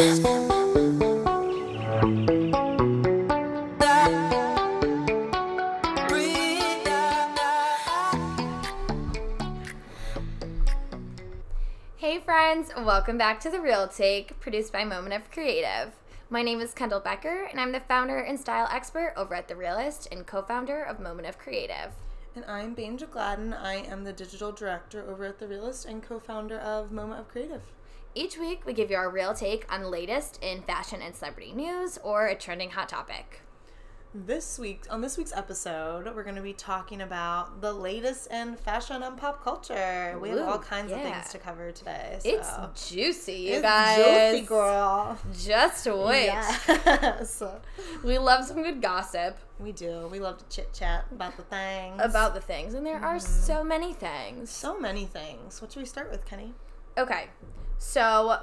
Hey friends, welcome back to The Real Take, produced by Moment of Creative. My name is Kendall Becker, and I'm the founder and style expert over at The Realist and co founder of Moment of Creative. And I'm Banja Gladden. I am the digital director over at The Realist and co founder of Moment of Creative. Each week, we give you our real take on the latest in fashion and celebrity news or a trending hot topic. This week, on this week's episode, we're going to be talking about the latest in fashion and pop culture. We have all kinds of things to cover today. So. It's juicy, you It's guys. juicy, girl. Just wait. Yes. We love some good gossip we do. We love to chit chat about the things. about the things, and there are Mm-hmm. so many things. so many things. What should we start with, Kenny? Okay, so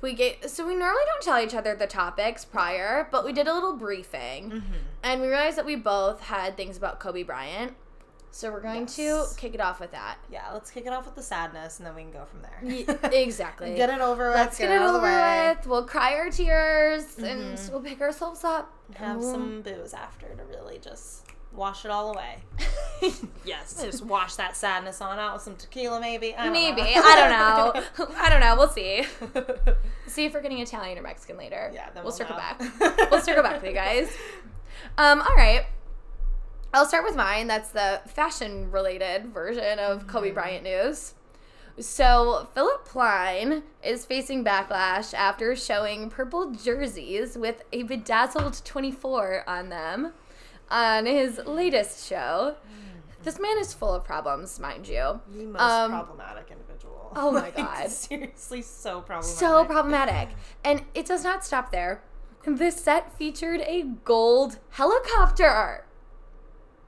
we get so we normally don't tell each other the topics prior, but we did a little briefing, Mm-hmm. and we realized that we both had things about Kobe Bryant. So we're going to kick it off with that. Yeah, let's kick it off with the sadness and then we can go from there. Ye- exactly. get it over with. Let's get it out over the way. Mm-hmm. with. We'll cry our tears and we'll pick ourselves up. Have and we'll- some booze after to really just wash it all away. yes. Just wash that sadness on out with some tequila, maybe. I don't Maybe. I don't know. I don't know. We'll see. See if we're getting Italian or Mexican later. Yeah, then we'll we'll circle know. back. we'll circle back with you guys. Um, all right. I'll start with mine. That's the fashion related version of Mm-hmm. Kobe Bryant news. So, Philip Plein is facing backlash after showing purple jerseys with a bedazzled 24 on them on his latest show. This man is full of problems, mind you. the most Um, problematic individual. oh my Like, God. Seriously, so problematic. so problematic. And it does not stop there. This set featured a gold helicopter.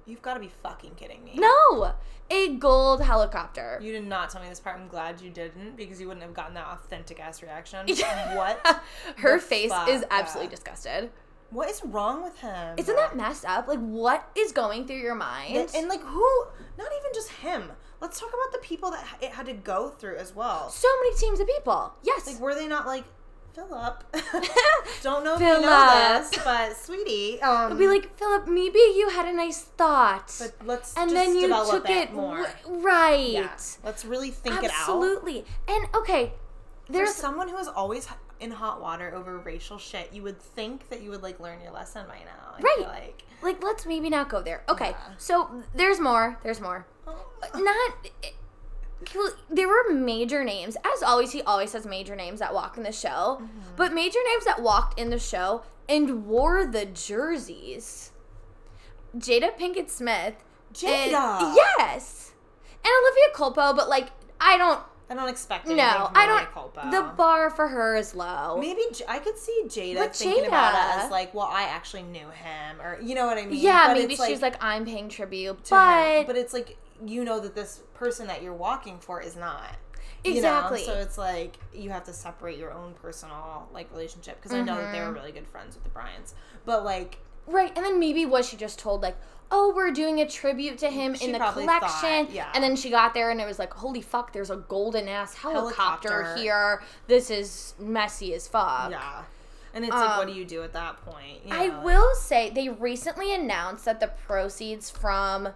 You've got to be fucking kidding me. No, a gold helicopter. You did not tell me this part. I'm glad you didn't because you wouldn't have gotten that authentic ass reaction. what? Her face fuck? is absolutely Yeah. disgusted. What is wrong with him? Isn't that messed up? Like, what is going through your mind? And, and like who? Not even just him. Let's talk about the people that it had to go through as well. so many teams of people. Yes. Like, were they not like, Philip? Don't know if you know Philip. this, but sweetie, um, It'd be like, Philip, maybe you had a nice thought. but let's and just then you took it, more. w- right. yeah, let's really think it out. Absolutely. And okay, For there's someone has always in hot water over racial shit, you would think that you would like learn your lesson by now. I Right. like, like let's maybe not go there. Okay, Yeah. so there's more. There's more. Not. well, There were major names. As always, he always has major names that walk in the show. Mm-hmm. But major names that walked in the show and wore the jerseys. Jada Pinkett Smith. and- Jada? yes. And Olivia Culpo, but like I don't. I don't expect anything No, from I don't. Culpo. The bar for her is low. Maybe J- I could see Jada But thinking about Jada- it as like, well, I actually knew him, or you know what I mean? yeah, But maybe she's like, I'm paying tribute, to but, him. but it's like you know that this person that you're walking for is not. you know? Exactly. So it's like you have to separate your own personal like relationship because I know that they Mm-hmm. were really good friends with the Bryants, but like Right, and then maybe was she just told like, "Oh, we're doing a tribute to him She in the collection," thought, yeah. and then she got there and it was like, "Holy fuck, there's a golden ass helicopter, Helicopter. here. This is messy as fuck." yeah, and it's like, what Um, do you do at that point? You I like- will say they recently announced that the proceeds from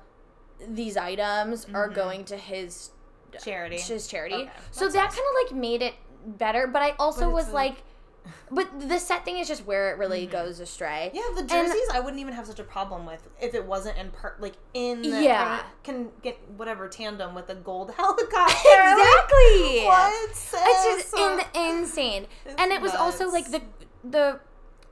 these items are going to his Mm-hmm. charity. his charity. Okay, so that kind of like made it better, but I also But was like- like, but the set thing is just where it really goes astray. Mm-hmm. Yeah, the jerseys I wouldn't even have such a problem with if it wasn't in per like in the, Yeah. can get whatever tandem with a gold helicopter. Exactly. Like, what? It's just in, insane. It's and it was also like the the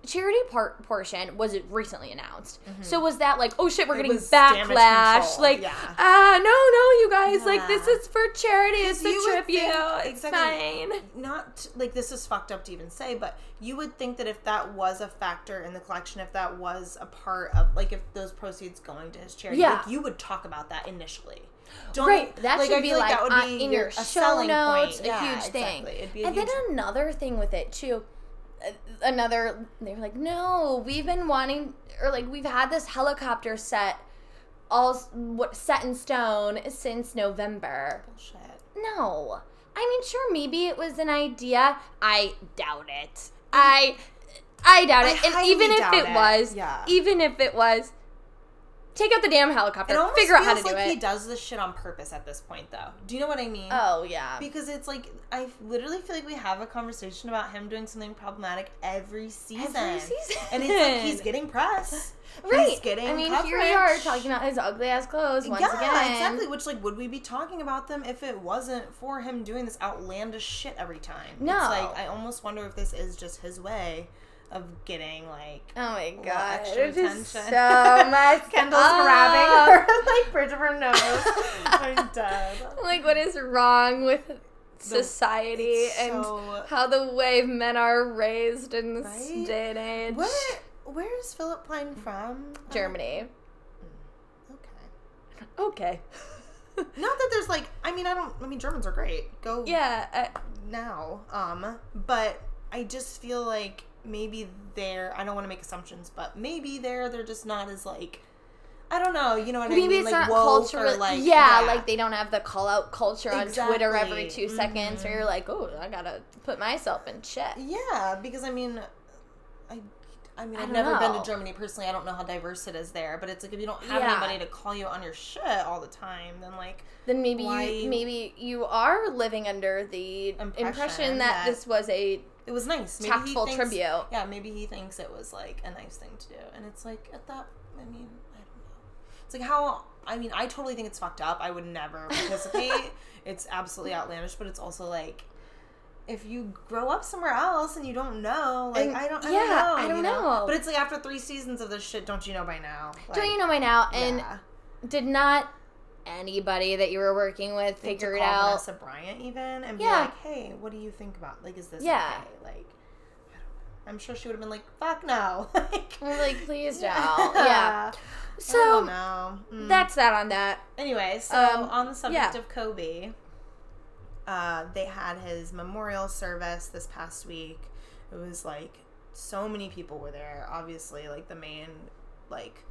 charity part portion was recently announced. So was that like, oh shit, we're Mm-hmm. It getting backlash? Like, yeah. ah, no, no, you guys, like this is for charity. It's a tribute. think- It's exactly. fine. not like this is fucked up to even say, but you would think that if that was a factor in the collection, if that was a part of like if those proceeds going to his charity, Yeah. like, you would talk about that initially. Don't Right, that like, should I be feel like, that would on- be in your a show selling notes, point. a Yeah, huge thing. exactly. It'd be a And huge, then another thing with it too, uh, another they were like, no, we've been wanting or like we've had this helicopter set all what set in stone since November. bullshit. No. I mean, sure, maybe it was an idea. I doubt it. I I doubt I it. and even if it, it. was, Yeah. even if it was, take out the damn helicopter. It Figure out how to do like he does this shit on purpose at this point, though. Do you know what I mean? Oh yeah. Because it's like I literally feel like we have a conversation about him doing something problematic every season. Every season. And it's like he's getting press. right. He's getting I mean, coverage. here we are talking about his ugly ass clothes once yeah, again. exactly. Which like would we be talking about them if it wasn't for him doing this outlandish shit every time? No. It's like I almost wonder if this is just his way of getting like Oh my god. extra attention. so much. Kendall's grabbing her like bridge of her nose. I'm dead. Like what is wrong with society and so- how the way men are raised in this Right? day and age? Where where is Philip Plein from? Germany. Okay. Okay. Not that there's like I mean I don't I mean Germans are great. Go yeah. uh, now. Um but I just feel like maybe they're I don't want to make assumptions, but maybe they're they're just not as like I don't know, you know what I Maybe mean? it's like not cultural. or like yeah, like they don't have the call out culture on Twitter every 2 seconds, where Mhm. you're like, oh, I gotta put myself in check. Yeah, because I mean, I, I mean, I I've don't never been to Germany personally. I don't know how diverse it is there, but it's like if you don't have Yeah. anybody to call you on your shit all the time, then like, Then maybe you maybe you are living under the Impression impression, that, that- this was a it was nice. Maybe tactful he thinks, tribute. Yeah, maybe he thinks it was like a nice thing to do, and it's like at that. I mean, I don't know. It's like how. I mean, I totally think it's fucked up. I would never participate. it's absolutely outlandish, but it's also like. If you grow up somewhere else and you don't know, like And- I don't, I yeah, don't know, I don't you know. But it's like after three seasons of this shit, don't you know by now? Don't you know by now? And yeah. did not anybody that you were working with to figure it out? Vanessa Bryant even and be like, hey, what do you think about like is this Yeah. okay? Like, I don't know. I'm sure she would have been like, fuck no. like, like, please don't. Yeah. So. Mm. that's that on that. anyway. So Um, on the subject yeah. of Kobe, uh, they had his memorial service this past week. It was like so many people were there. Obviously, like the main, like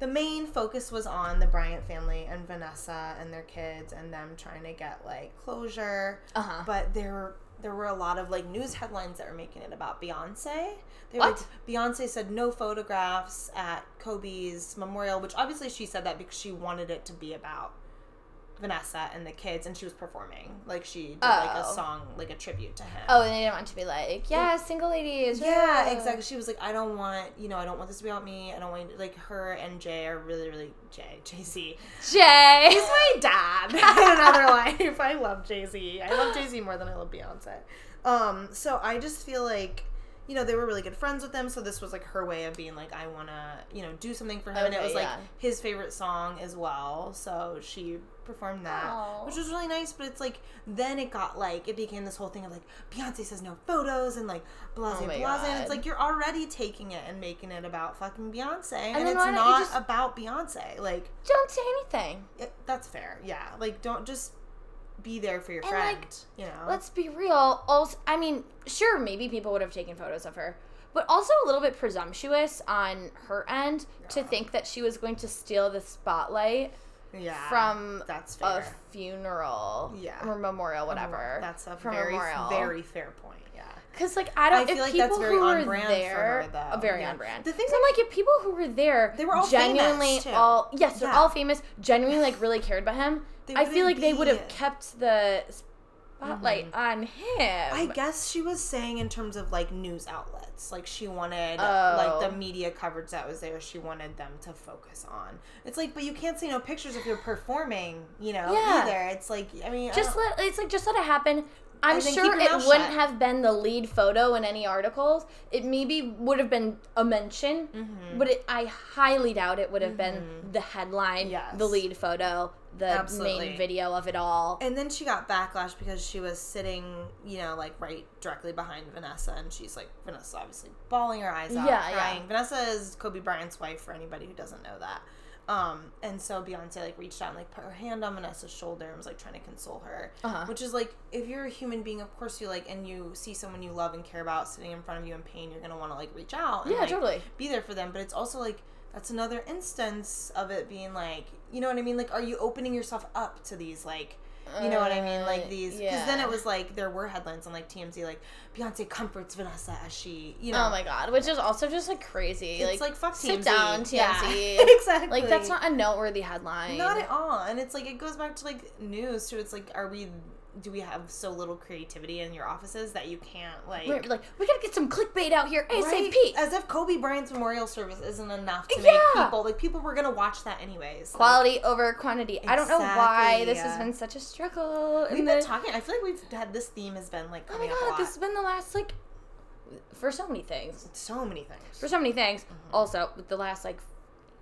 the main focus was on the Bryant family and Vanessa and their kids and them trying to get like closure. Uh huh. But there there were a lot of like news headlines that were making it about Beyonce. They were What? like Beyonce said no photographs at Kobe's memorial, which obviously she said that because she wanted it to be about Vanessa and the kids and she was performing. Like she did like a Oh. song, like a tribute to him. Oh, and they didn't want to be like, yeah, single ladies. Yeah, woo." exactly. She was like, I don't want, you know, I don't want this to be about me. I don't want, like, her and Jay are really, really, Jay, Jay Z. Jay. He's my dad in another life. I love Jay Z. I love Jay Z more than I love Beyonce. Um, so I just feel like, you know, they were really good friends with them. So this was like her way of being like, I want to, you know, do something for him. and it Okay, was like his favorite song as well. So she performed that, Aw. which was really nice. But it's like, then it got like, it became this whole thing of like, Beyonce says no photos and like, blase, Oh blase. And it's like, you're already taking it and making it about fucking Beyonce. And, then it's don't just- about Beyonce. Like, Don't say anything. it, that's fair. Yeah, like don't just be there for your And, friend. like, you know, Let's be real. Also, I mean, sure, maybe people would have taken photos of her, but also a little bit presumptuous on her end to think that she was going to steal the spotlight yeah, from that's a funeral, Yeah. or memorial, whatever. That's a from very memorial. very fair point. Yeah, Because like I don't, I feel if like people that's very who on were brand for there, her, though. very Yeah. on brand. The thing so I'm like, if people who were there, They were all genuinely all yes, they're Yeah. all famous, genuinely like really cared about him. I feel like they would have kept the spotlight on him. I guess she was saying in terms of like news outlets, like she wanted Oh. like the media coverage that was there. She wanted them to focus on. It's like, but you can't see no pictures if you're performing, you know, Yeah. either. It's like, I mean, just don't- let it's like just let it happen. I'm sure it wouldn't shut. have been the lead photo in any articles. It maybe would have been a mention, Mm-hmm. but it, I highly doubt it would have been the headline, Yes. the lead photo, the Absolutely. main video of it all. And then she got backlash because she was sitting, you know, like right directly behind Vanessa, and she's like, Vanessa obviously bawling her eyes out, Yeah, yeah. crying. Vanessa is Kobe Bryant's wife, for anybody who doesn't know that. Um, and so Beyonce like reached out and like put her hand on Vanessa's shoulder and was like trying to console her, Uh-huh. which is like if you're a human being, of course you like, and you see someone you love and care about sitting in front of you in pain, you're gonna want to like reach out, and, Yeah, like, totally. be there for them. But it's also like that's another instance of it being like, you know what I mean? Like, are you opening yourself up to these like You know what I mean? Uh, Like these, because then it was like there were headlines on like TMZ, like Beyonce comforts Vanessa as she, you know, Oh my god, which is also just like crazy. it's like, like, fuck sit TMZ. down, Yeah, exactly. like that's not a noteworthy headline. not at all. And it's like it goes back to like news too. It's like, are we? Do we have so little creativity in your offices that you can't like? We're like, we gotta get some clickbait out here ASAP. Right? As if Kobe Bryant's memorial service isn't enough to Yeah. make people like people were gonna watch that anyways. Like, Quality over quantity. I don't know why this yeah. has been such a struggle. we've been talking. I feel like we've had this theme has been like Oh my coming up a god, this has been the last like for so many things. so many things. For so many things. Mm-hmm. Also, with the last like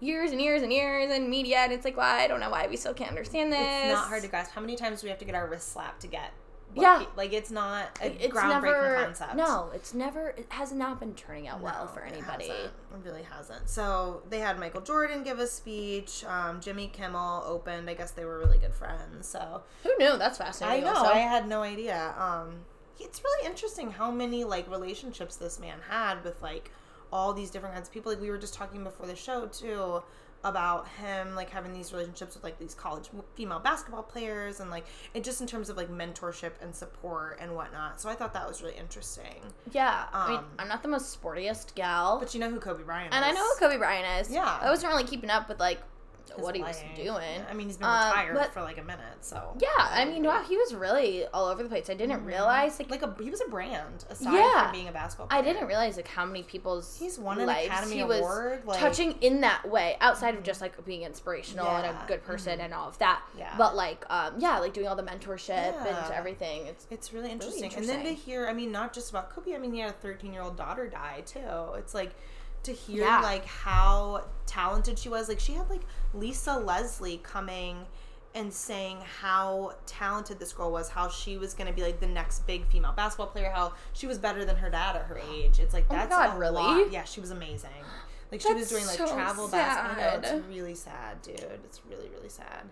years and years and years in media, and it's like, why? I don't know why we still can't understand this. It's not hard to grasp. How many times do we have to get our wrist slapped to get? what Yeah. like it's not a It's groundbreaking never concept. no. It's never. It has not been turning out well No, for it anybody. hasn't. It really hasn't. So they had Michael Jordan give a speech. Um, Jimmy Kimmel opened. I guess they were really good friends. So Who knew? That's fascinating. I know. also. I had no idea. Um, it's really interesting how many like relationships this man had with like all these different kinds of people. Like we were just talking before the show too about him like having these relationships with like these college female basketball players and like it just in terms of like mentorship and support and whatnot. So I thought that was really interesting. yeah. I mean, Um, I'm not the most sportiest gal, But you know who Kobe Bryant and I know who Kobe Bryant is. Yeah. I wasn't really keeping up with like what he was life. doing. I mean, he's been Um, retired but- for like a minute, so Yeah, I mean, wow, he was really all over the place. I didn't realize like, like a he was a brand aside Yeah. from being a basketball. Player. I didn't realize like how many people's He's won an Academy he Award, like- touching in that way outside of just like being inspirational and a good person and all of that. Yeah. But like um yeah, like doing all the mentorship Yeah. and everything. It's It's really interesting. And then to hear, I mean, not just about Kobe, I mean, he had a 13 year old daughter die too. It's like to hear Yeah. like how talented she was. Like she had like Lisa Leslie coming and saying how talented this girl was, how she was going to be like the next big female basketball player, how she was better than her dad at her age. It's like Oh that's God, a really? lot. Yeah, she was amazing. Like she was doing like so travel basketball. It's really sad, dude. It's really really sad.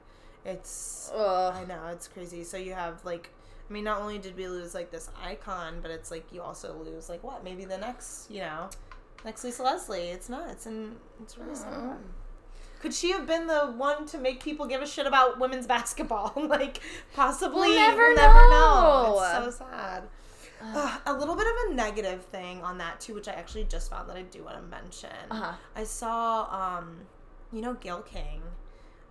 It's Ugh. I know it's crazy. So you have like, I mean, not only did we lose like this icon, but it's like you also lose like what? Maybe the next, you know, next Lisa Leslie. It's nuts and it's really sad. Could she have been the one to make people give a shit about women's basketball? like possibly. We'll never we'll never know. know. It's so sad. Ugh, a little bit of a negative thing on that too, which I actually just found that I do want to mention. Uh-huh. I saw, um, you know, Gayle King.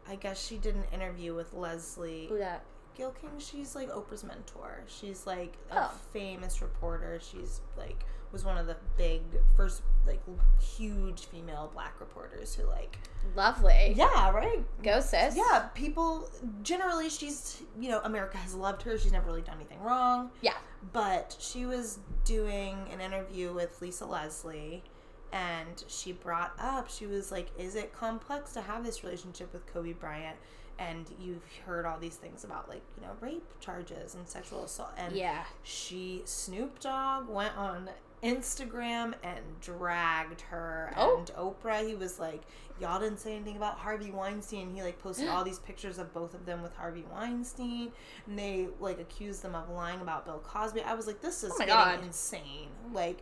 I guess she did an interview with Leslie. Who that? Gayle King, she's like Oprah's mentor. She's like a Oh. famous reporter. She's like was one of the big first like huge female black reporters who like Lovely. yeah right Go sis. yeah people generally she's you know America has loved her. She's never really done anything wrong. Yeah. But she was doing an interview with Lisa Leslie and she brought up, she was like, Is it complex to have this relationship with Kobe Bryant? And you've heard all these things about like, you know, rape charges and sexual assault. And Yeah. she, Snoop Dogg, went on Instagram and dragged her. Oh. And Oprah, he was like, Y'all didn't say anything about Harvey Weinstein. He like posted all these pictures of both of them with Harvey Weinstein. And they like accused them of lying about Bill Cosby. I was like, This is Oh getting God. insane. Like,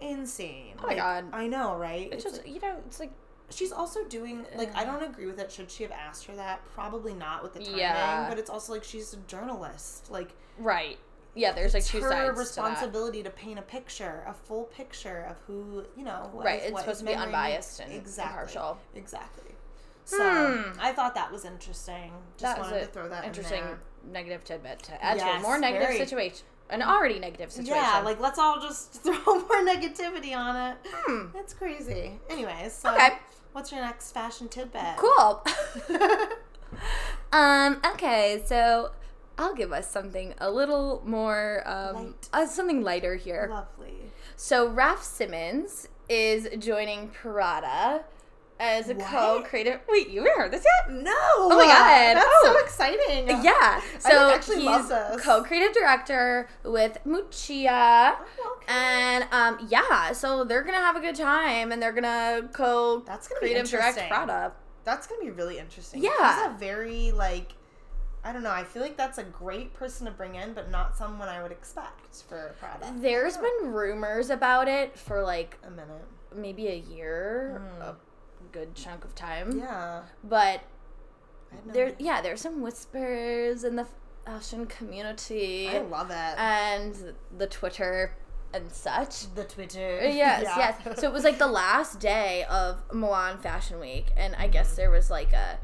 insane. Oh my Like, God. I know, right? It's It's just you know, it's like she's also doing like I don't agree with it. Should she have asked her that? Probably not with the timing. Yeah. But it's also like she's a journalist. Like right. Yeah, there's like two her sides to that. responsibility to, paint a picture, a full picture of who you know. Right, it's supposed to be unbiased and exactly, impartial. Exactly. So Hmm. I thought that was interesting. Just That wanted to throw that interesting In there. negative tidbit to add to Yes, a more negative very. situation. An already negative situation. Yeah, like let's all just throw more negativity on it. Hmm. That's crazy. Anyways, so Okay. what's your next fashion tidbit? cool. um. Okay, so I'll give us something a little more um Light. uh, something lighter here. Lovely. So Raf Simons is joining Prada as a What? co-creative. Wait, you haven't heard this yet? No. Oh my God. That's Oh. so exciting. Yeah. I So actually he's co-creative director with Miuccia. Oh, okay. And um, yeah, so they're gonna have a good time, and they're gonna co That's gonna direct. Prada. That's gonna be really interesting. Yeah. He's a very like I don't know, I feel like that's a great person to bring in, but not someone I would expect for Prada. There's been rumors about it for like a minute. maybe a year, Mm. a good chunk of time. Yeah. But I had no there, idea. yeah, there's some whispers in the fashion community I love it. and the Twitter and such. the Twitter. Yes, Yeah. yes. So it was like the last day of Milan Fashion Week, and I guess Mm-hmm. there was like a.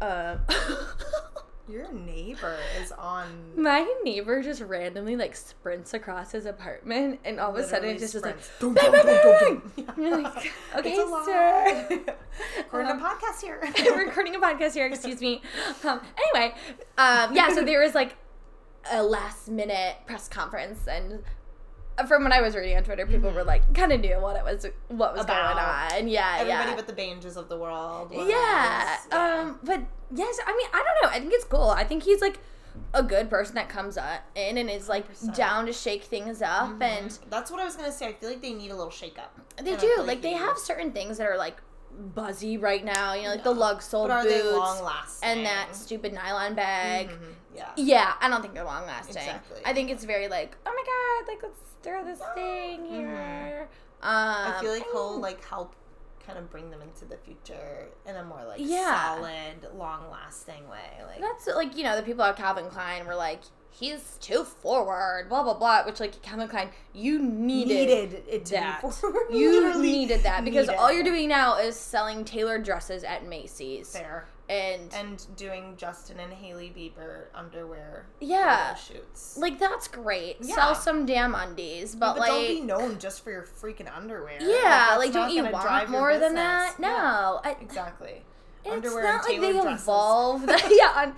Uh, Your neighbor is on. my neighbor just randomly like sprints across his apartment, and all of a sudden it just is like. Bang, bang, bang, bang. You're like, okay, It's a sir. Recording Um, a podcast here. Recording a podcast here. Excuse me. Um, anyway, um, yeah. So there was like a last minute press conference, and from when I was reading on Twitter, people were like kind of knew what it was, what was About going on. Yeah, Everybody yeah. but the Banges of the world. was- yeah. Um, but yes, I mean, I don't know. I think it's cool. I think he's like a good person that comes up in and is like 100%. down to shake things up, and That's what I was gonna say. I feel like they need a little shake up. they do. feel Like they he- have certain things that are like buzzy right now. You know, like the lug sole But boots they long lasting? and that stupid nylon bag. Mhm, Yeah. Yeah, I don't think they're long lasting. Exactly. I think it's very like, oh my god, like let's throw this thing here. Um, I feel like he'll like help kind of bring them into the future in a more like Yeah. solid, long lasting way. Like That's like you know the people at Calvin Klein were like he's too forward, blah blah blah. Which like Calvin Klein, you needed, needed it to that. be forward. You needed that because needed all you're doing now is selling tailored dresses at Macy's fair and, and doing Justin and Hailey Bieber underwear Yeah. shoots. like that's great. Yeah. Sell some damn undies, but, but like don't be known just for your freaking underwear. yeah, like not don't you want more than that? No, Yeah, I, exactly. It's underwear not and like they tailored dresses. evolved. yeah, on,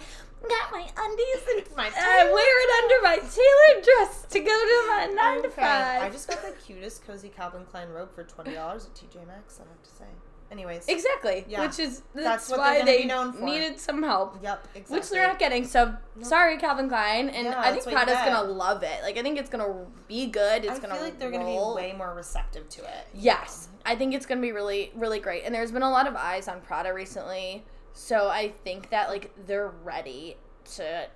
got my undies and My I wear it under my tailored dress to go to my nine to five. I just got the cutest cozy Calvin Klein robe for twenty dollars at TJ Maxx. I have to say. Anyways. exactly, Yeah. which is that's, That's why they known for. needed some help. Yep. Exactly. Which they're not getting. So sorry, Calvin Klein, and Yeah, I think Prada's gonna love it. Like I think it's gonna be good. It's I gonna feel like they're gonna be way more receptive to it. Yes, I think it's gonna be really, really great. And there's been a lot of eyes on Prada recently, so I think that like they're ready to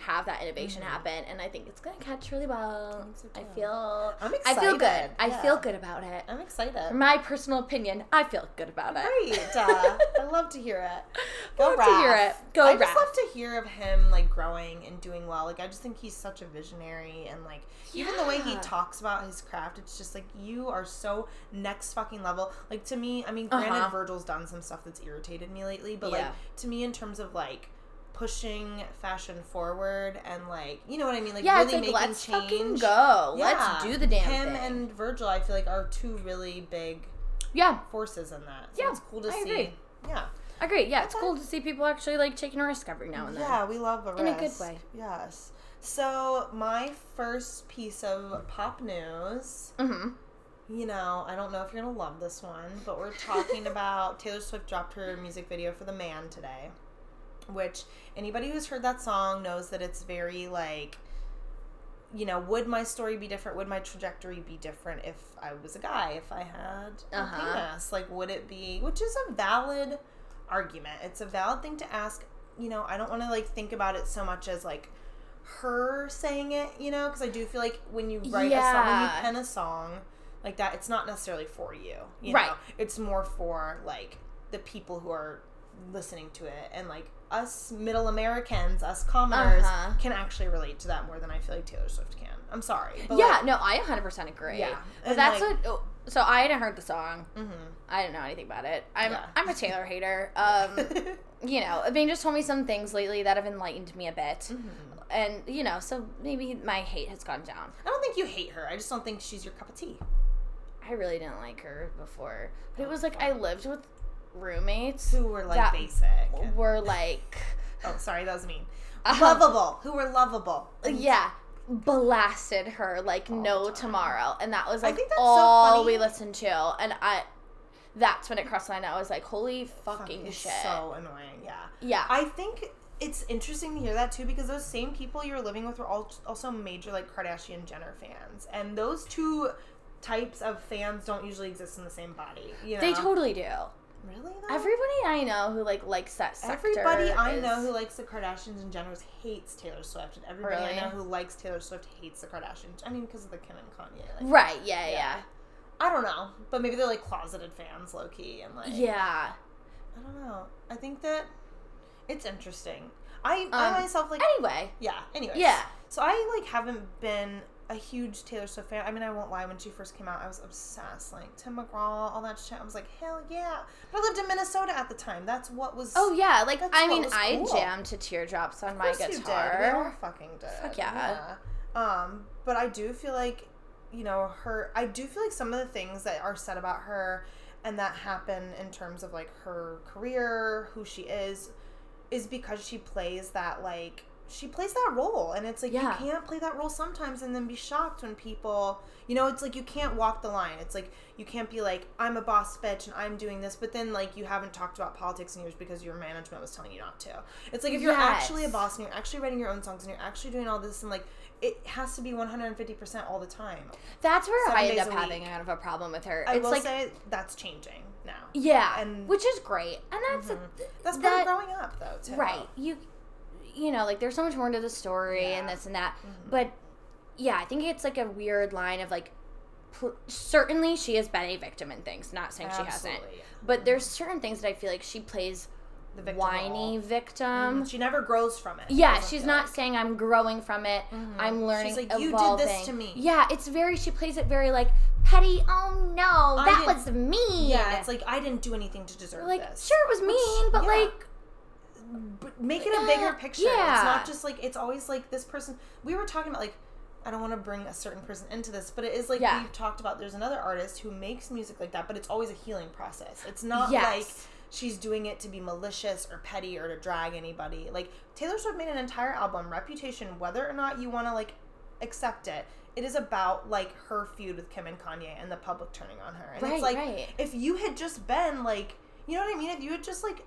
have that innovation happen, and I think it's gonna catch really well. think so, I feel, I'm I feel good. excited. I feel good about it. I'm excited. For my personal opinion, I feel good about it. Great. Uh, I love to hear it. Go Love to hear it. Go I just love to hear of him like growing and doing well. Like I just think he's such a visionary and like even the way he talks about his craft, it's just like you are so next fucking level. Like to me, I mean, granted, Uh-huh. Virgil's done some stuff that's irritated me lately, but Yeah. like to me, in terms of like pushing fashion forward and like you know what I mean, like Yeah, really like making let's change. go. Yeah. Let's do the damn Him thing. and Virgil, I feel like, are two really big yeah, forces in that. So Yeah, it's cool to I see. agree. Yeah. I agree. Yeah, it's cool to see people actually like taking a risk every now and then. Yeah, we love a risk. In a good way. Yes. So my first piece of pop news, Mm-hmm. you know, I don't know if you're gonna love this one, but we're talking about Taylor Swift dropped her music video for The Man today. Which anybody who's heard that song knows that it's very like you know, would my story be different? Would my trajectory be different if I was a guy? If I had a Uh-huh. penis? Like, would it be? Which is a valid argument. It's a valid thing to ask. You know, I don't want to like think about it so much as like her saying it. You know, because I do feel like when you write a song, when you pen a song like that, it's not necessarily for you. you Right. Know? It's more for like the people who are listening to it and like us middle Americans, us commoners, Uh-huh. can actually relate to that more than I feel like Taylor Swift can. I'm sorry. Yeah, like, no, I 100% agree. Yeah, But and, that's like- what. oh, So I hadn't heard the song. mhm. I didn't know anything about it. I'm Yeah. I'm a Taylor hater. Um, you know, Bane just told me some things lately that have enlightened me a bit, Mm-hmm. and you know, so maybe my hate has gone down. I don't think you hate her. I just don't think she's your cup of tea. I really didn't like her before, but it was like I lived with roommates Who were like basic. were like, oh, sorry, that was mean. Um, lovable. Who were lovable. Yeah. Blasted her like All no tomorrow, and that was I like think that's so all funny. we listened to. And I, that's when it crossed the line. I was like, "Holy fucking it's shit!" so annoying. Yeah. yeah, I think it's interesting to hear that too because those same people you're living with were all also major like Kardashian Jenner fans, and those two types of fans don't usually exist in the same body. You know? they totally do. Really though. Everybody I know who like likes that sector. Everybody I know who likes the Kardashians and Jenners hates Taylor Swift, and everybody Really? I know who likes Taylor Swift hates the Kardashians. I mean, because of the Kim and Kanye. Like, Right, yeah, Yeah. yeah. I don't know, but maybe they're like closeted fans, low key, and like Yeah. I don't know. I think that it's interesting. I, I Um, myself like Anyway, yeah. Anyway. yeah. So I like haven't been a huge Taylor Swift fan. I mean, I won't lie. When she first came out, I was obsessed. Like Tim McGraw, all that shit. I was like, hell yeah. But I lived in Minnesota at the time. That's what was. Oh yeah, like I mean, I cool. jammed to teardrops on Of my course you did. We all fucking did. Fuck yeah. yeah. Um, but I do feel like, you know, her. I do feel like some of the things that are said about her, and that happen in terms of like her career, who she is, is because she plays that like she plays that role and it's like Yeah. you can't play that role sometimes and then be shocked when people you know it's like you can't walk the line it's like you can't be like i'm a boss bitch and i'm doing this but then like you haven't talked about politics in years because your management was telling you not to it's like if you're Yes. actually a boss and you're actually writing your own songs and you're actually doing all this and like it has to be 150% all the time That's where Seven I end up having kind of a problem with her. i it's will like say that's changing now yeah, and- which is great, and that's Mhm. that's part that- of growing up though too right. You you know, like there's so much more to the story and this and that, Mhm. but yeah, I think it's like a weird line of like. Pl- certainly, she has been a victim in things. Not saying she hasn't, Absolutely. but there's certain things that I feel like she plays the victim whiny role. victim. Mhm. she never grows from it Yeah, she's not like. saying I'm growing from it. Mhm. I'm learning. She's like, "You did evolving. this to me." Yeah, it's very. She plays it very like petty. Oh no, I that was mean. Yeah, it's like I didn't do anything to deserve like this. sure it was mean, but yeah. like make it a bigger picture. It's not just like it's always like this person. We were talking about like I don't want to bring a certain person into this, but it is like Yeah. we've talked about. There's another artist who makes music like that, but it's always a healing process. It's not Yes. like she's doing it to be malicious or petty or to drag anybody. Like Taylor Swift made an entire album, Reputation, whether or not you want to like accept it. It is about like her feud with Kim and Kanye and the public turning on her. And Right, it's like right. if you had just been like, you know what I mean? If you had just like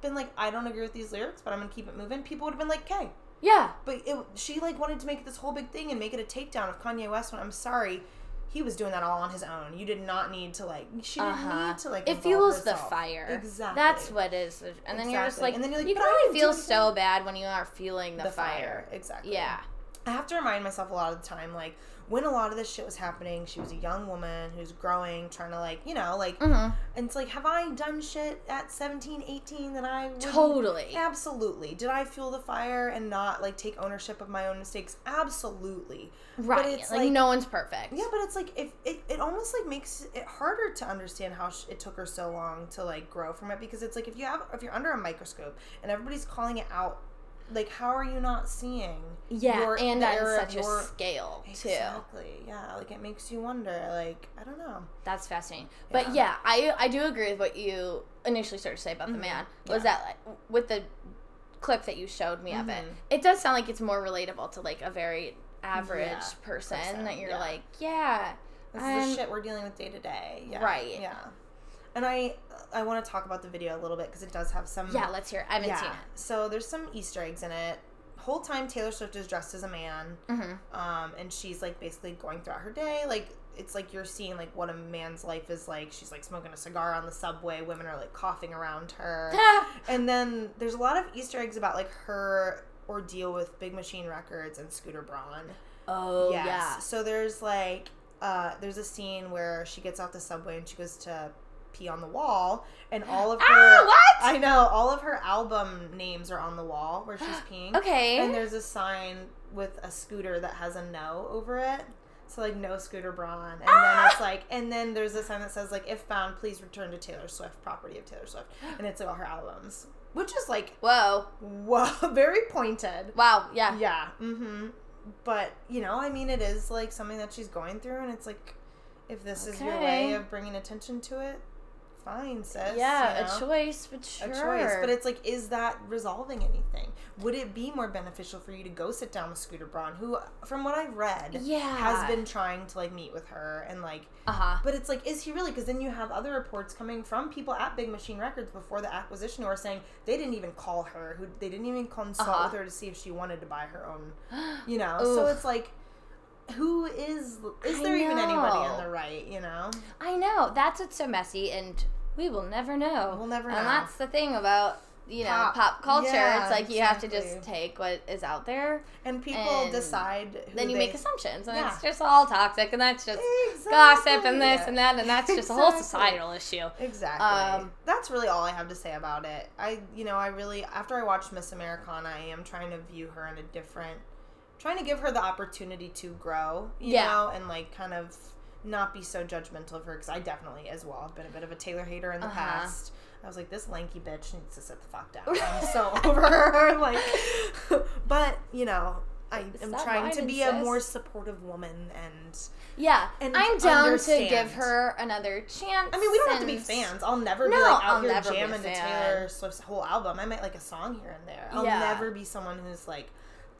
been like, I don't agree with these lyrics, but I'm gonna keep it moving, people would have been like, okay. yeah, But it, she like wanted to make this whole big thing and make it a takedown of Kanye West. When I'm sorry, he was doing that all on his own. You did not need to like. She didn't uh-huh. need to like. it fuels the fire. Exactly. That's what is. And then you're just like, And then you're like, you but can I only feel so bad when you are feeling the, the fire. fire. Exactly. Yeah. I have to remind myself a lot of the time, like when a lot of this shit was happening, she was a young woman who's growing, trying to like, you know, like, Mm-hmm. and it's like, have I done shit at 17, 18 that I wouldn't- Totally. Absolutely. Did I fuel the fire and not like take ownership of my own mistakes? Absolutely. Right. But it's like, like- no one's perfect. Yeah, but it's like if it, it almost like makes it harder to understand how sh- it took her so long to like grow from it because it's like if you have if you're under a microscope and everybody's calling it out, like how are you not seeing? Yeah, your- and the on error such a your- scale too. Exactly. Yeah, like it makes you wonder. Like I don't know. That's fascinating. But Yeah. yeah, I I do agree with what you initially started to say about the Mhm. man. Was Yeah. that like with the clip that you showed me of it? Mhm. It does sound like it's more relatable to like a very average Yeah, person person, that you're yeah. like, yeah, This is the shit we're dealing with day to day. Yeah. Right. Yeah. And I I want to talk about the video a little bit because it does have some yeah. Let's hear. It. I haven't yeah. seen it. So there's some Easter eggs in it. Whole time Taylor Swift is dressed as a man, Mm-hmm. um, and she's like basically going throughout her day. Like it's like you're seeing like what a man's life is like. She's like smoking a cigar on the subway. Women are like coughing around her, and then there's a lot of Easter eggs about like her ordeal with Big Machine Records and Scooter Braun. oh Yes. yeah. So there's like uh there's a scene where she gets off the subway and she goes to pee on the wall and all of her Ah, what? I know, all of her album names are on the wall where she's peeing. Okay. And there's a sign with a scooter that has a no over it. So like no scooter Braun. And Ah! then it's like and then there's a sign that says like if found, please return to Taylor Swift, property of Taylor Swift. And it's like all her albums. Which is like Whoa. whoa very pointed. Wow. Yeah. Yeah. Mm-hmm. But you know, I mean, it is like something that she's going through, and it's like, if this is your way of bringing attention to it, fine, sis. Yeah. you know? A choice, but sure. A choice. But it's like, is that resolving anything? Would it be more beneficial for you to go sit down with Scooter Braun, who, from what I've read, Yeah. has been trying to like meet with her and like Uh huh. but it's like, is he really? Because then you have other reports coming from people at Big Machine Records before the acquisition who are saying they didn't even call her, who they didn't even consult Uh-huh. with her to see if she wanted to buy her own, you know. So it's like, who is is I there even anybody in the right? You know, I know. That's what's so messy, and we will never know. we'll never know. And that's the thing about you know Pop. pop, culture. Yeah, it's like you have to just take what is out there. And people And decide. Who then you they, make assumptions, and Yeah. it's just all toxic, and that's just gossip and this and that, and that's just a whole societal issue. Exactly. Um, That's really all I have to say about it. I, you know, I really after I watched Miss Americana, I am trying to view her in a different, trying to give her the opportunity to grow, you Yeah. know, and like kind of not be so judgmental of her because I definitely, as well, have been a bit of a Taylor hater in the Uh-huh. past. I was like, this lanky bitch needs to sit the fuck down. I'm so over her. Like, but you know. I am trying to be a more supportive woman and Yeah, And I'm down to give her another chance. I mean, we don't have to be fans. I'll never be like out I'll here never be a jamming to. Taylor Swift's whole album. I might like a song here and there. I'll Yeah. never be someone who's like,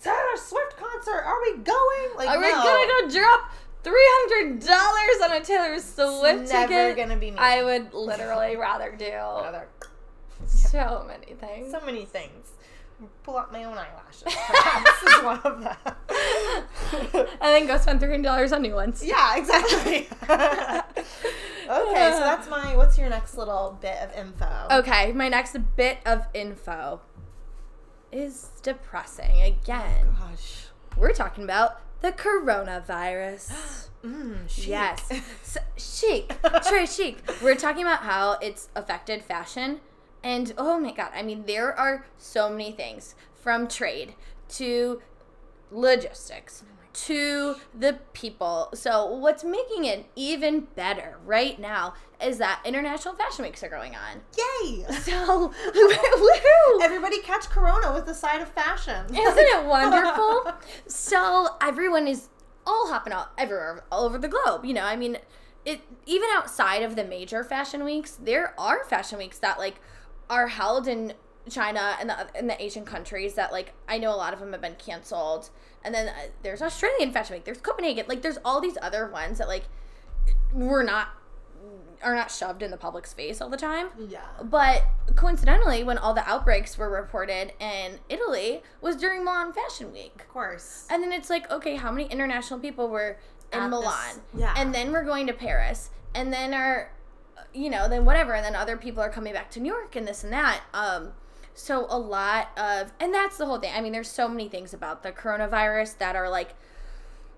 Taylor Swift concert, are we going? Like, Are we no. gonna go drop three hundred dollars on a Taylor Swift It's never ticket? gonna be me. I would literally rather do Rather- so many things. so many things. Pull out my own eyelashes. this is one of them. and then go spend three hundred dollars on new ones. yeah, exactly. okay, so that's my. What's your next little bit of info? Okay, my next bit of info is depressing again. Gosh. We're talking about the coronavirus. Mm, chic. Yes. So, chic. True chic. We're talking about how it's affected fashion. And oh my god, I mean, there are so many things from trade to logistics to the people. So, what's making it even better right now is that international fashion weeks are going on. Yay! So! Everybody catch Corona with the side of fashion. Isn't it wonderful? so everyone is all hopping out everywhere, all over the globe. You know, I mean, it even outside of the major fashion weeks, there are fashion weeks that like are held in China and the in the Asian countries that like I know a lot of them have been canceled. And then uh, there's Australian Fashion Week. There's Copenhagen. Like there's all these other ones that like were not are not shoved in the public's face all the time. Yeah. But coincidentally, when all the outbreaks were reported in Italy was during Milan Fashion Week. Of course. And then it's like, okay, how many international people were in At this- Milan? yeah. And then we're going to Paris. And then our, you know, then whatever. And then other people are coming back to New York and this and that. Um, so a lot of, and that's the whole thing. I mean, there's so many things about the coronavirus that are like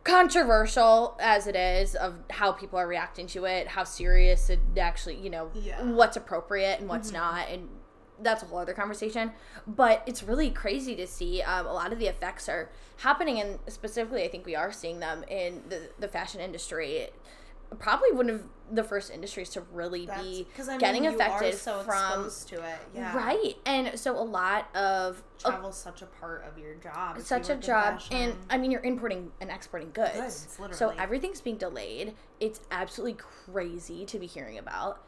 controversial as it is of how people are reacting to it, how serious it actually, you know, Yeah. what's appropriate and what's not, and that's a whole other conversation. But it's really crazy to see um, a lot of the effects are happening, and specifically, I think we are seeing them in the the fashion industry. Probably one of the first industries to really That's be I mean, getting affected so from exposed to it. Yeah. right, and so a lot of Travel's such a part of your job. such you a job and i mean you're importing and exporting goods, Goods, so everything's being delayed it's absolutely crazy to be hearing about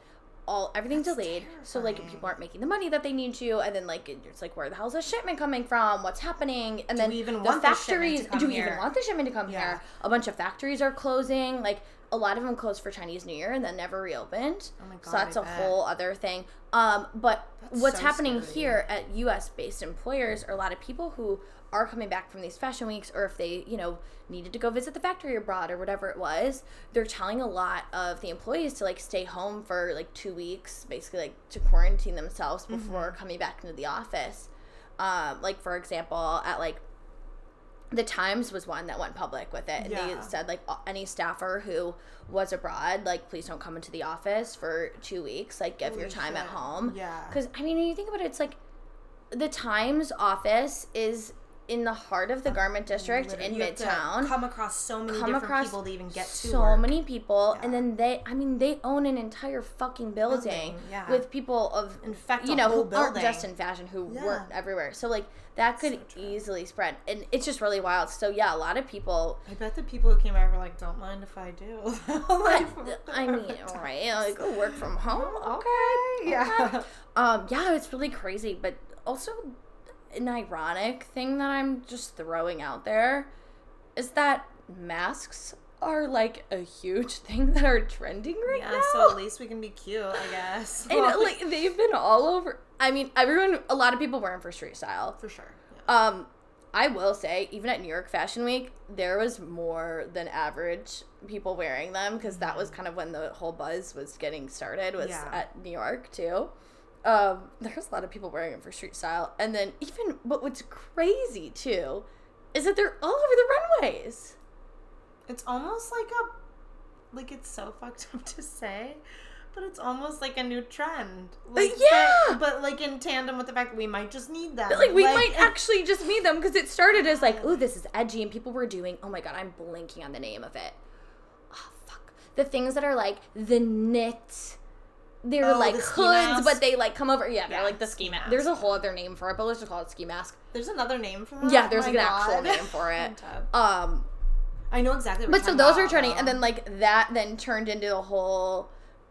all everything's That's delayed so like people aren't making the money that they need to and then like it's like where the hell's the shipment coming from what's happening and then we even the want this shipment to factories come do we here? even want the shipment to come Yeah. here a bunch of factories are closing like a lot of them closed for chinese new year and then never reopened Oh my god! so that's I a bet. whole other thing um but That's what's so happening scary. here at US based employers are a lot of people who are coming back from these fashion weeks or if they, you know, needed to go visit the factory abroad or whatever it was, they're telling a lot of the employees to like stay home for like 2 weeks, basically like to quarantine themselves before Mm-hmm. coming back into the office. Um like for example, at like the Times was one that went public with it, and Yeah. they said like any staffer who was abroad, like please don't come into the office for two weeks. Like give your Holy time at home. Yeah. Because I mean, when you think about it, it's like the Times office is in the heart of the uh, garment district Literally, in you have to Midtown. Come across so many Come across people to even get to so work. many people, and then they, I mean, they own an entire fucking building, Building, yeah. with people of In fact, you know who aren't just in fashion who Yeah. work everywhere. So like that could So easily spread, and it's just really wild. So yeah, a lot of people. I bet the people who came out were like, "Don't mind if I do." I, Like, I mean, right? Like, go work from home. okay, yeah. Um, yeah, it's really crazy, but also an ironic thing that I'm just throwing out there is that masks are like a huge thing that are trending right Yeah, now. so at least we can be cute, I guess. and like they've been all over. I mean, everyone, a lot of people wear them for street style. for sure. Yeah. Um, I will say, even at New York Fashion Week, there was more than average people wearing them because that was kind of when the whole buzz was getting started. Was Yeah. at New York too. Um, there's a lot of people wearing it for street style, and then even but what's crazy too is that they're all over the runways. It's almost like a like it's so fucked up to say, but it's almost like a new trend. Like, yeah! but, but like in tandem with the fact that we might just need them. But, like we might it- actually just need them because it started as like, oh, this is edgy, and people were doing. Oh my god, I'm blanking on the name of it. Oh fuck, the things that are like the knit. They're Oh, like the hoods, mask? but they like come over. Yeah, they're like the ski mask. There's a whole other name for it, but let's just call it ski mask. There's another name for that. Yeah, there's Oh like an actual name for it. Um, I know exactly. What but you're doing. But so those are about, trending, though. and then like that then turned into the whole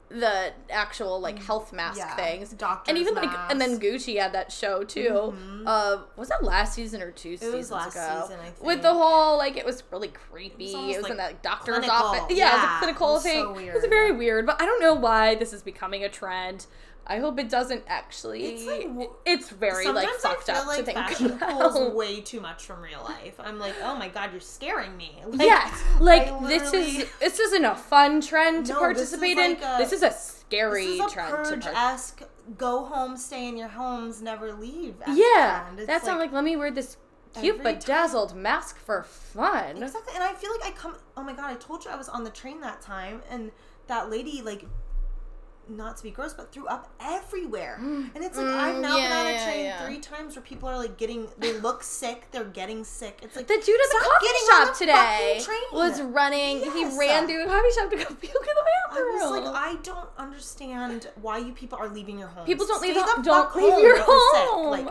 the actual like health mask Mm, Yeah, things doctor's and even like and then gucci had that show too uh was that last season or two seasons last ago season, I with the whole like it was really creepy It was it was in like, that doctor's clinical. office yeah, it was Yeah, a it clinical was so thing it was very weird but i don't know why this is becoming a trend I hope it doesn't actually. It's like it's very like fucked I feel up like to think fashion about. pulls way too much from real life. I'm like, oh my god, you're scaring me. Like, yes, like this is this isn't a fun trend to No, this participate in. like a- this is a scary This is a trend to purge part- esque. Go home, stay in your homes, never leave. Yeah, that's not like let me wear this cute every bedazzled mask for fun. Exactly, and I feel like I come. Oh my god, I told you I was on the train that time, and that lady like. Not to be gross, but threw up everywhere, and it's like I've Mm, now been on a yeah, train yeah. three times where people are like getting, they look sick, they're getting sick. It's like The dude at the coffee shop the today was running. Yes. He ran through the coffee shop to go puke in the bathroom. I was like, I don't understand why you people are leaving your homes. People don't leave Stay the- the don't leave your sick. home. Like,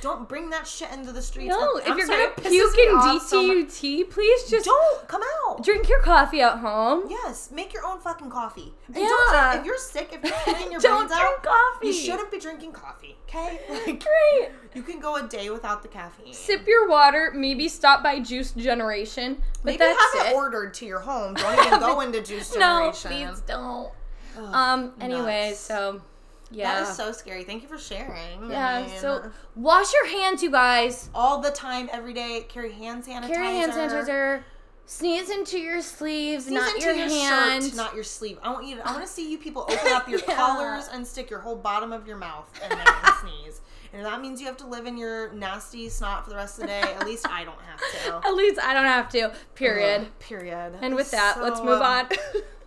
don't bring that shit into the streets. no, I'm if you're sorry, gonna puke in off so. DTUT, please just Don't come out. drink your coffee at home. Yes, make your own fucking coffee. And Yeah. don't if you're sick, if you're your Don't brains drink out, coffee. you shouldn't be drinking coffee. Okay, like Great. you can go a day without the caffeine. Sip your water. Maybe stop by Juice Generation. But Maybe that's have it. it ordered to your home. Don't even go into Juice Generation. no, please don't. Ugh, Um. Anyway, nuts. so yeah. That is so scary. Thank you for sharing. I yeah. mean, So wash your hands, you guys. all the time, every day, carry hand sanitizer. Carry hand sanitizer. Sneeze into your sleeves, Sneeze not into your, your hand. shirt, not your sleeve. I want you. To, I want to see you people open up your Yeah. collars and stick your whole bottom of your mouth and then sneeze. And that means you have to live in your nasty snot for the rest of the day. At least I don't have to. At least I don't have to. Period. Period. and with that, let's move um, on.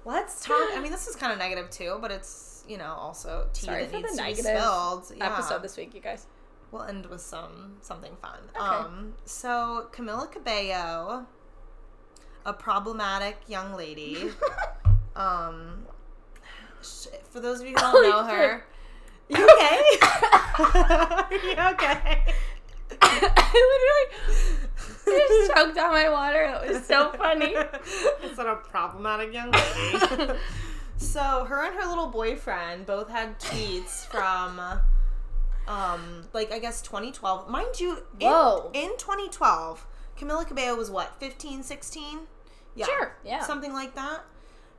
Let's talk. I mean, this is kind of negative too, but it's you know also tea Sorry that for the needs to be negative spilled. Yeah. Episode this week, you guys. We'll end with some something fun. Okay. Um, so Camila Cabello, a problematic young lady. um, sh- for those of you who don't know her, you okay? you okay? I literally just choked on my water. It was so funny. Instead a problematic young lady. so her and her little boyfriend both had tweets from um like I guess 2012. Mind you, in, Whoa. in 2012, Camila Cabello was what, 15, 16? Yeah. Sure, yeah. Something like that.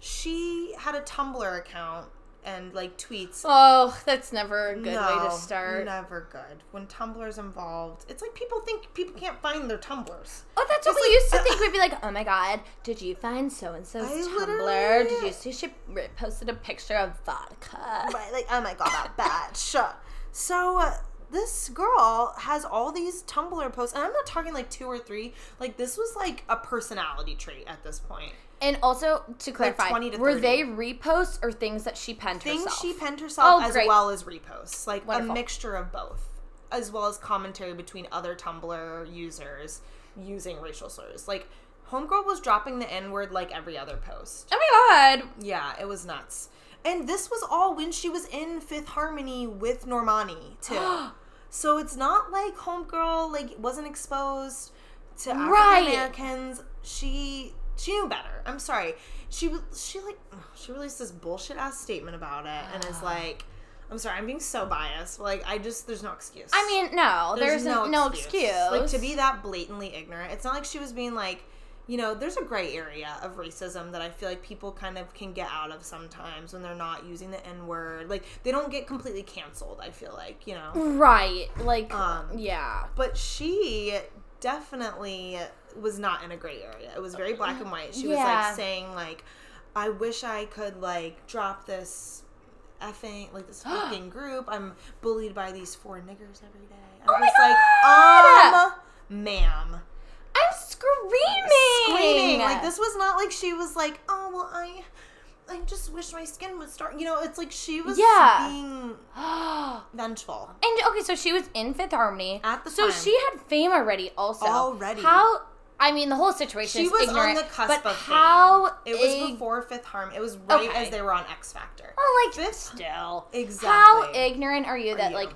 She had a Tumblr account and like tweets Oh, that's never a good way to start. Never good. When Tumblr's involved, it's like people think people can't find their Tumblrs. Oh, that's what It's we like, used to uh, think. We'd be like, "Oh my god, did you find so and so's Tumblr? Did you see she posted a picture of vodka?" Right, like, oh my god, that batch. So, uh, this girl has all these Tumblr posts, and I'm not talking like two or three. Like, this was like a personality trait at this point. And also to clarify, 20 to were they reposts or things that she penned herself? Things herself? she penned herself Oh, as great. well as reposts. Like, Wonderful. a mixture of both, as well as commentary between other Tumblr users using racial slurs. Like, Homegirl was dropping the N word like every other post. Oh my god! Yeah, it was nuts. And this was all when she was in Fifth Harmony with Normani too. so it's not like Homegirl like wasn't exposed to Right. African Americans. She she knew better. I'm sorry. She was she like she released this bullshit ass statement about it and is like I'm sorry, I'm being so biased. Like I just there's no excuse. I mean, no, there's, no, excuse. Like to be that blatantly ignorant. It's not like she was being like, you know, there's a gray area of racism that I feel like people kind of can get out of sometimes when they're not using the N word. Like they don't get completely canceled. I feel like you know. right, like, Um, yeah. But she definitely was not in a gray area. It was very black and white. She was like saying like, I wish I could like drop this effing like this fucking group. I'm bullied by these four niggers every day. I'm Oh God! like, um, ma'am. I'm screaming. Screaming. Like this was not like she was like, oh well I I just wish my skin would start you know, it's like she was Yeah. being vengeful. and okay, so she was in Fifth Harmony. At the so time. So she had fame already. Also, Already. How? I mean, the whole situation. She is was ignorant, on the cusp but of how? fame. It was ig- before Fifth Harm. It was right Okay. as they were on X Factor. Well, like Fifth- still. Exactly. How ignorant are you Are that you? like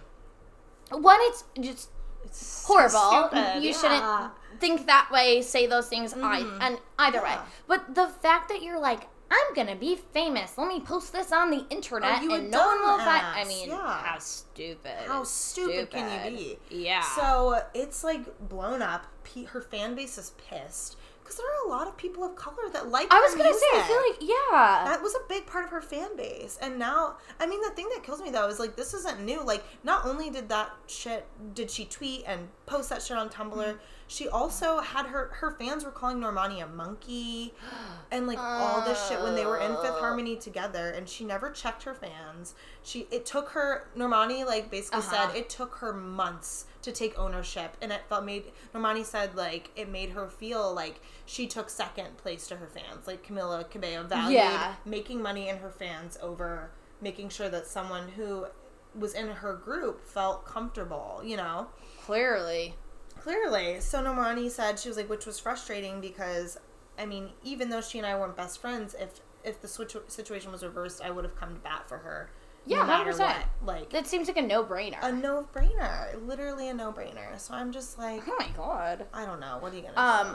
one? It's just It's horrible. stupid, you yeah. shouldn't think that way. Say those things. I Mhm. and either way. But the fact that you're like. I'm gonna be famous. Let me post this on the internet, you and no one will find. I mean, Yeah. how stupid! How stupid, can you be? Yeah. So it's like blown up. Her fan base is pissed because there are a lot of people of color that like. I was gonna say, I feel like yeah. that was a big part of her fan base and now i mean the thing that kills me though is like this isn't new like not only did that shit did she tweet and post that shit on tumblr mm-hmm. She also had her her fans were calling normani a monkey and like all this shit when they were in fifth Oh. harmony together and she never checked her fans she it took her normani like basically Uh-huh. said it took her months to take ownership and it felt made normani said like it made her feel like she took second place to her fans like camila cabello valued Yeah. making money in her fans over making sure that someone who was in her group felt comfortable you know Clearly. Clearly. So Normani said she was like, which was frustrating because, I mean, even though she and I weren't best friends, if if the switch situation was reversed, I would have come to bat for her. Yeah, no matter 100%. what. Like That seems like a no-brainer. a no brainer, literally a no brainer. So I'm just like, oh my god. I don't know. What are you gonna Um,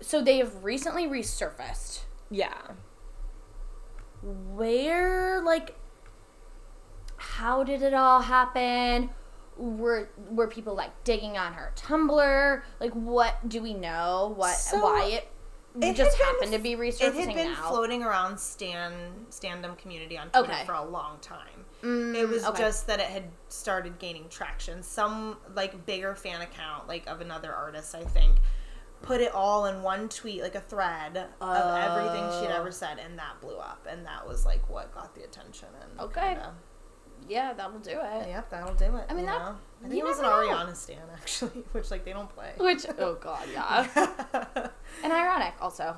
do? So they have recently resurfaced. Yeah. Where like how did it all happen? Were were people like digging on her Tumblr? Like what do we know? What So, why it, it just had been- happened to be resurfacing It had been now? floating around stan standum community on Twitter Okay. for a long time. Mm, It was okay. just that it had started gaining traction. Some like bigger fan account, like of another artist, I think, put it all in one tweet, like a thread of everything she'd Oh. ever said, and that blew up, and that was like what got the attention. And Okay. kinda- yeah, that will do it. yep, that'll do it. I mean, you that- know? I think it was an know. Ariana stan actually, which like they don't play. Which oh god, yeah. and ironic also.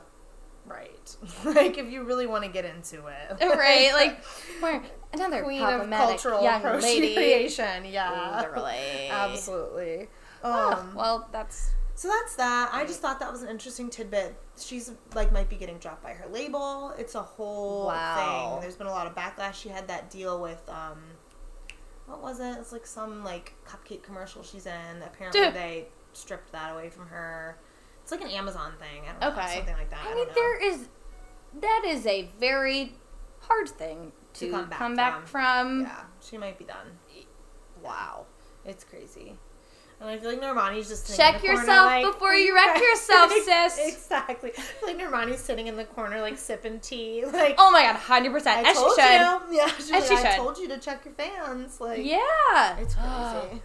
right. like if you really want to get into it, right? Like we're another queen of cultural young lady. Yeah, Literally. absolutely. Oh, Um, well, that's so that's that. I just thought that was an interesting tidbit. She's like might be getting dropped by her label. It's a whole Wow. thing. There's been a lot of backlash. She had that deal with um, what was it? It's like some like cupcake commercial she's in. Apparently Dude. they stripped that away from her. It's like an Amazon thing. I don't know, okay. something like that. I, I mean, know. there is that is a very hard thing to, To come back come back from. yeah, she might be done. Wow. It's crazy. And I feel like Normani's just sitting Check in the corner, yourself like, before you wreck yourself, sis. Exactly. I feel like Normani's sitting in the corner, like sipping tea, like. Oh my god, hundred percent. I As she told should. you. Yeah, she's As like, she I should. told you to check your fans. Like, Yeah. it's crazy.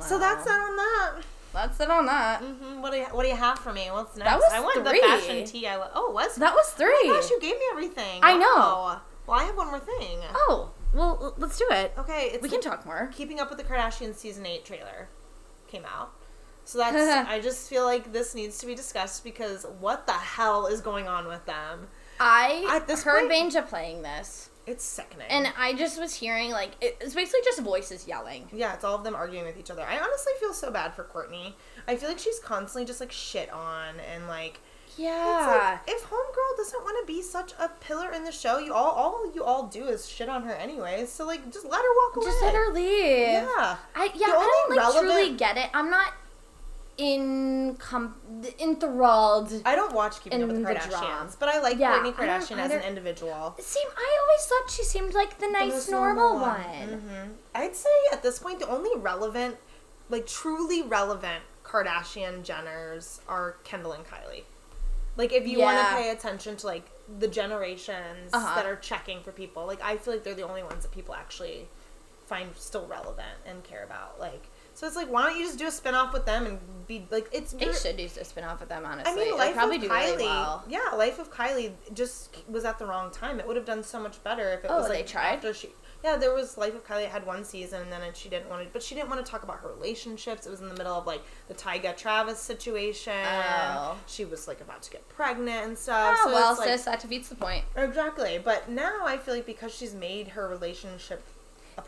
So Wow. that's that on that. That's it on that. hmm What do you What do you have for me? What's next? was I want three. the fashion tea. I lo- oh, was That was Oh three. my gosh, you gave me everything. I know. Well, I have one more thing. oh, well, let's do it. Okay, it's We can talk more. Keeping Up with the Kardashians season eight trailer came out. So that's I just feel like this needs to be discussed because what the hell is going on with them? I At this heard point- Banja playing this, It's sickening. and I just was hearing like it- it's basically just voices yelling. yeah, it's all of them arguing with each other. I honestly feel so bad for Kourtney. I feel like she's constantly just like shit on and like Yeah. like if homegirl doesn't want to be such a pillar in the show, you all all you all do is shit on her anyway. So like just let her walk away. Just let her leave. Yeah. I yeah, The I don't like truly get it. I'm not in com- enthralled. I don't watch Keeping Up with the the Kardashians, drama. but I like Yeah, Kourtney Kardashian as an individual. Seem I always thought she seemed like the nice most normal, normal one. one. hmm I'd say at this point the only relevant, like truly relevant Kardashian Jenners are Kendall and Kylie. Like if you want to pay attention to like the generations Uh-huh. that are checking for people, like I feel like they're the only ones that people actually find still relevant and care about. Like So it's like, why don't you just do a spin off with them and be like, it's. They should do a spin off with them, honestly. I mean, Life probably of do Kylie. really well. Yeah, Life of Kylie just was at the wrong time. It would have done so much better if it Oh, was like they tried? after she. Yeah, there was Life of Kylie had one season and then she didn't want to, but she didn't want to talk about her relationships. It was in the middle of like the Tyga Travis situation. Oh. She was like about to get pregnant and stuff. Oh, so well, it's, like, sis, that defeats the point. Exactly, but now I feel like because she's made her relationship.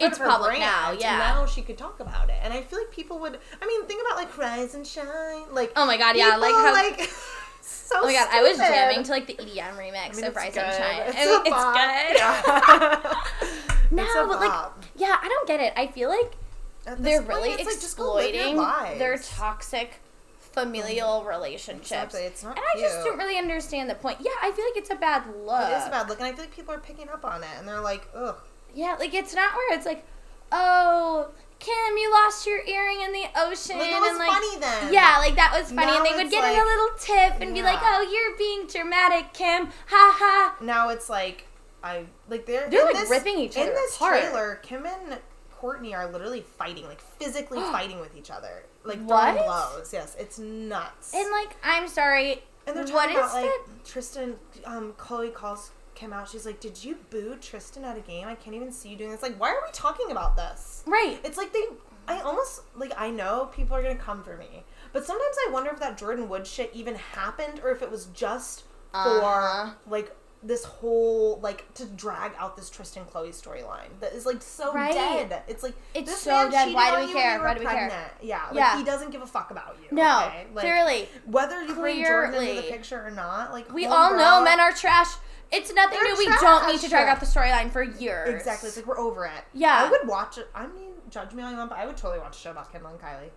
It's her public brand, now, yeah. Now she could talk about it, and I feel like people would. I mean, think about like Rise and Shine, like. Oh my god, yeah, like how. like, so. oh my god, I was stupid. jamming to like the EDM remix I mean, of Rise good. and Shine. It's, I mean, it's good. Yeah. No, but like, yeah, I don't get it. I feel like they're point, really it's like, just go live your exploiting their toxic familial relationships. Exactly, it's not and I just don't really understand the point. Yeah, I feel like it's a bad look. It is a bad look, and I feel like people are picking up on it, and they're like, ugh. Yeah, like it's not where it's like, oh, Kim, you lost your earring in the ocean, Like, it was and like, funny then. yeah, like that was funny, Now and they would get in a little tip and be like, oh, you're being dramatic, Kim, ha ha. Now it's like I like they're They're, like, ripping each other in this apart. trailer. Kim and Kourtney are literally fighting, like physically fighting with each other, like What? throwing blows. Yes, it's nuts. And like, I'm sorry, And they're what talking is about like that? Tristan. Um, Khloe calls Kim out. She's like, "Did you boo Tristan at a game? I can't even see you doing this. Like, why are we talking about this? Right. It's like they. I almost like I know people are gonna come for me, but sometimes I wonder if that Jordyn Wood shit even happened or if it was just for Uh-huh. like this whole like to drag out this Tristan Khloe storyline that is like so Right. dead. It's like It's this so man dead. Why do we care? Why do we care? pregnant. Yeah, like Yeah. he doesn't give a fuck about you. No, okay? Like, clearly. whether you bring Jordyn into the picture or not, like We all know men are trash. It's nothing new. We don't need to drag out the storyline for years. exactly. It's like we're over it. Yeah. I would watch it. I mean, judge me all you want, but I would totally watch a show about Kendall and Kylie.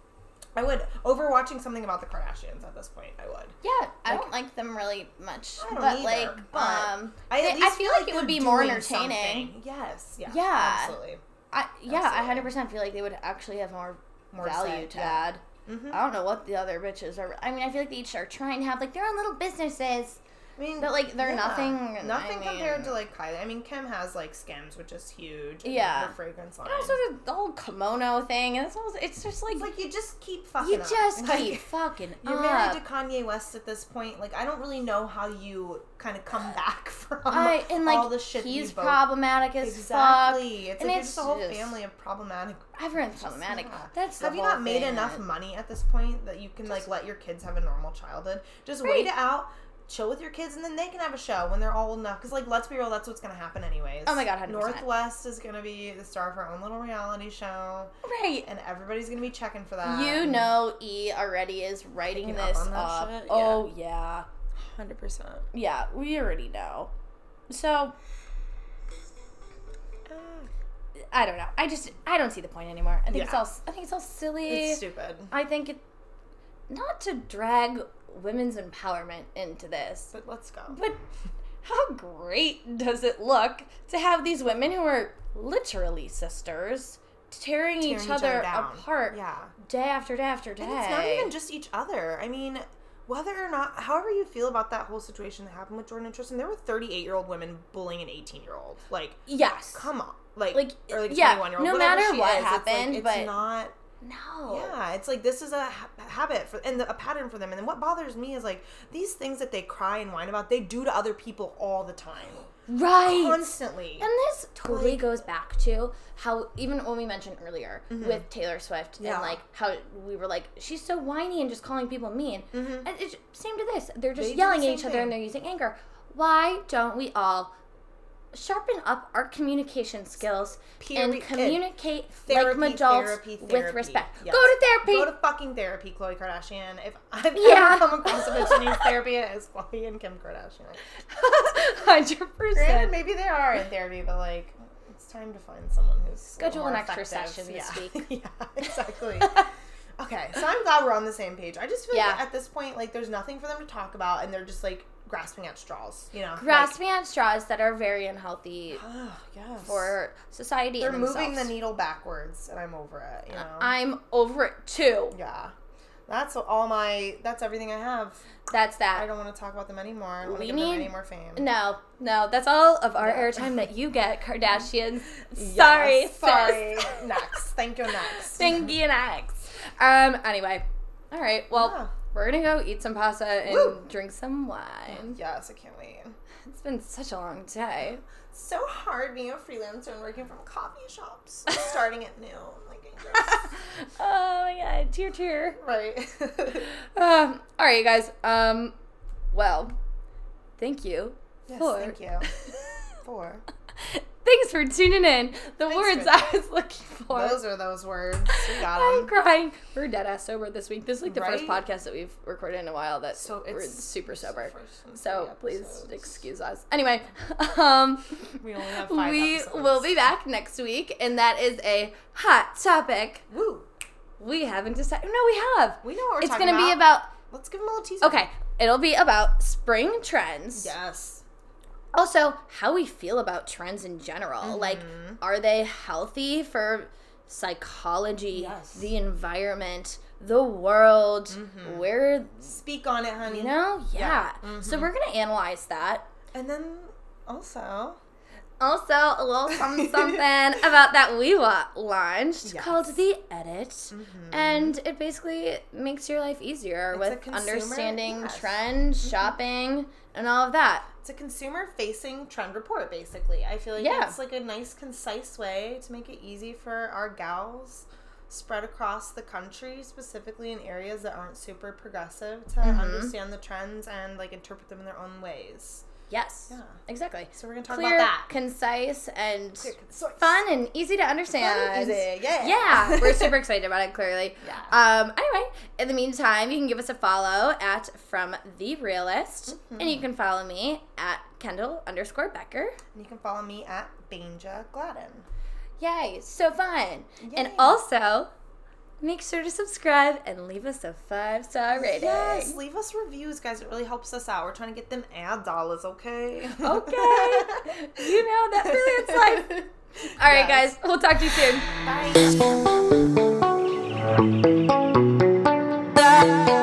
I would over watching something about the Kardashians at this point. I would. Yeah, I don't like them really much, I don't but either, like, but um, I, they- at least I feel like it would be more entertaining. something. Yes. Yeah. Yeah. Absolutely. I yeah, I hundred percent feel like they would actually have more, More value say, to yeah. add. Mhm. I don't know what the other bitches are. I mean, I feel like they each are trying to have like their own little businesses. I mean, But, like, they're nothing- Nothing I compared to like Kylie. I mean, Kim has like Skims, which is huge. Yeah. The fragrance line. And also the, the whole kimono thing. It's also, it's just like, it's like you just keep fucking. you up. just Like, keep fucking You're up. married to Kanye West at this point. Like, I don't really know how you kind of come back from I, and like all the shit. he's problematic as fuck. Exactly. It's And like it's just a whole just- family of problematic. Everyone's problematic. Yeah. That's Have you not made enough money at this point that you can like let your kids have a normal childhood? Just wait it out, chill with your kids, and then they can have a show when they're all old enough. Because like, let's be real, that's what's gonna happen anyways. Oh my God, 100%. North West is gonna be the star of her own little reality show, Right. and everybody's gonna be checking for that. You know, E already is writing Picking up this up. shit? Oh yeah, hundred percent. yeah. We already know. So I don't know. I just I don't see the point anymore. I think it's all I think it's all silly. It's stupid, I think it not to drag women's empowerment into this, but let's go. but how great does it look to have these women who are literally sisters tearing, Tearing each other down. apart Yeah. day after day after day? And it's not even just each other. I mean, whether or not, however you feel about that whole situation that happened with Jordyn and Tristan, there were 38 year old women bullying an 18 year old. Like, yes. come on. Like, Like, or like yeah, 21 year old. no matter what is, it's happened, like, but- it's not. No. Yeah, it's like this is a ha- habit for and the, a pattern for them. And then what bothers me is like these things that they cry and whine about, they do to other people all the time, Right. constantly. And this totally Like- goes back to how even when we mentioned earlier with Taylor Swift Mm-hmm. Yeah. and like how we were like she's so whiny and just calling people mean. Mhm. And it's same to this. They're just They yelling the at each same other and they're using anger. Why don't we all sharpen up our communication skills and communicate Therapy, like adults therapy, with respect? Yes. Go to therapy. Go to fucking therapy, Khloe Kardashian. If I've Yeah. ever come across a bitch that needs therapy, it is Khloe and Kim Kardashian. Hundred Granted, percent. maybe they are in therapy, but like, it's time to find someone who's Schedule an extra effective. session this yeah. week. yeah, exactly. okay, so I'm glad we're on the same page. I just feel Yeah. like at this point, like, there's nothing for them to talk about, and they're just like grasping at straws. You know, Like, Grasping at straws that are very unhealthy oh, yes. for society. they're moving the needle backwards, and I'm over it. You know. I'm over it too. yeah. That's all my. That's everything I have. That's that. I don't want to talk about them anymore. I don't want We to give them need- any more fame. No, no, that's all of our Yeah. airtime that you get, Kardashians. Yes, Sorry, sorry. sis. next, thank you. Next. Thank you, next. Um. Anyway, all right. Well, Yeah. We're gonna go eat some pasta and Woo. drink some wine. Yes, I can't wait. It's been such a long day. So hard being a freelancer and working from coffee shops, starting at noon. Like, oh my god, tear, tear. right. Um. All right, you guys. Um. Well, thank you. yes, for- thank you. For Thanks for tuning in. The Thanks words I was looking for. those are those words. We got them. I'm crying. We're dead ass sober this week. This is like the first podcast that we've recorded in a while that So we're super sober. So please excuse us. Anyway, um, We only have five we episodes. will be back next week, and that is a hot topic. Woo. We haven't decided. No, we have. We know what we're It's talking gonna about. It's going to be about. Let's give them a little teaser. Okay, it'll be about spring trends. Yes. Also, how we feel about trends in general. Like, Mm-hmm. are they healthy for psychology, Yes. the environment, the world? Mm-hmm. Where, Speak on it, honey. you know? Yeah. Yeah. So, we're going to analyze that. And then also, Also, a little something, something about that we launched Yes. called The Edit. And it basically makes your life easier It's with understanding yes. trends, shopping, and all of that. It's a consumer facing trend report, basically. I feel like Yeah. it's like a nice, concise way to make it easy for our gals spread across the country, specifically in areas that aren't super progressive, to Mm-hmm. understand the trends and like interpret them in their own ways. Yes. Yeah. Exactly. So we're gonna talk Clear, about that. concise, and Clear, fun and easy to understand. Easy, yeah. Yeah, we're super excited about it. Clearly. Yeah. Um. Anyway, in the meantime, you can give us a follow at from the realist, Mm-hmm. and you can follow me at Kendall underscore Becker. And you can follow me at Banja Gladden. Yay! So fun. And also, Make sure to subscribe and leave us a five star rating. Yes, leave us reviews, guys. It really helps us out. We're trying to get them ad dollars, okay? Okay. you know, that really it's life. All right, yes. guys. We'll talk to you soon. Bye.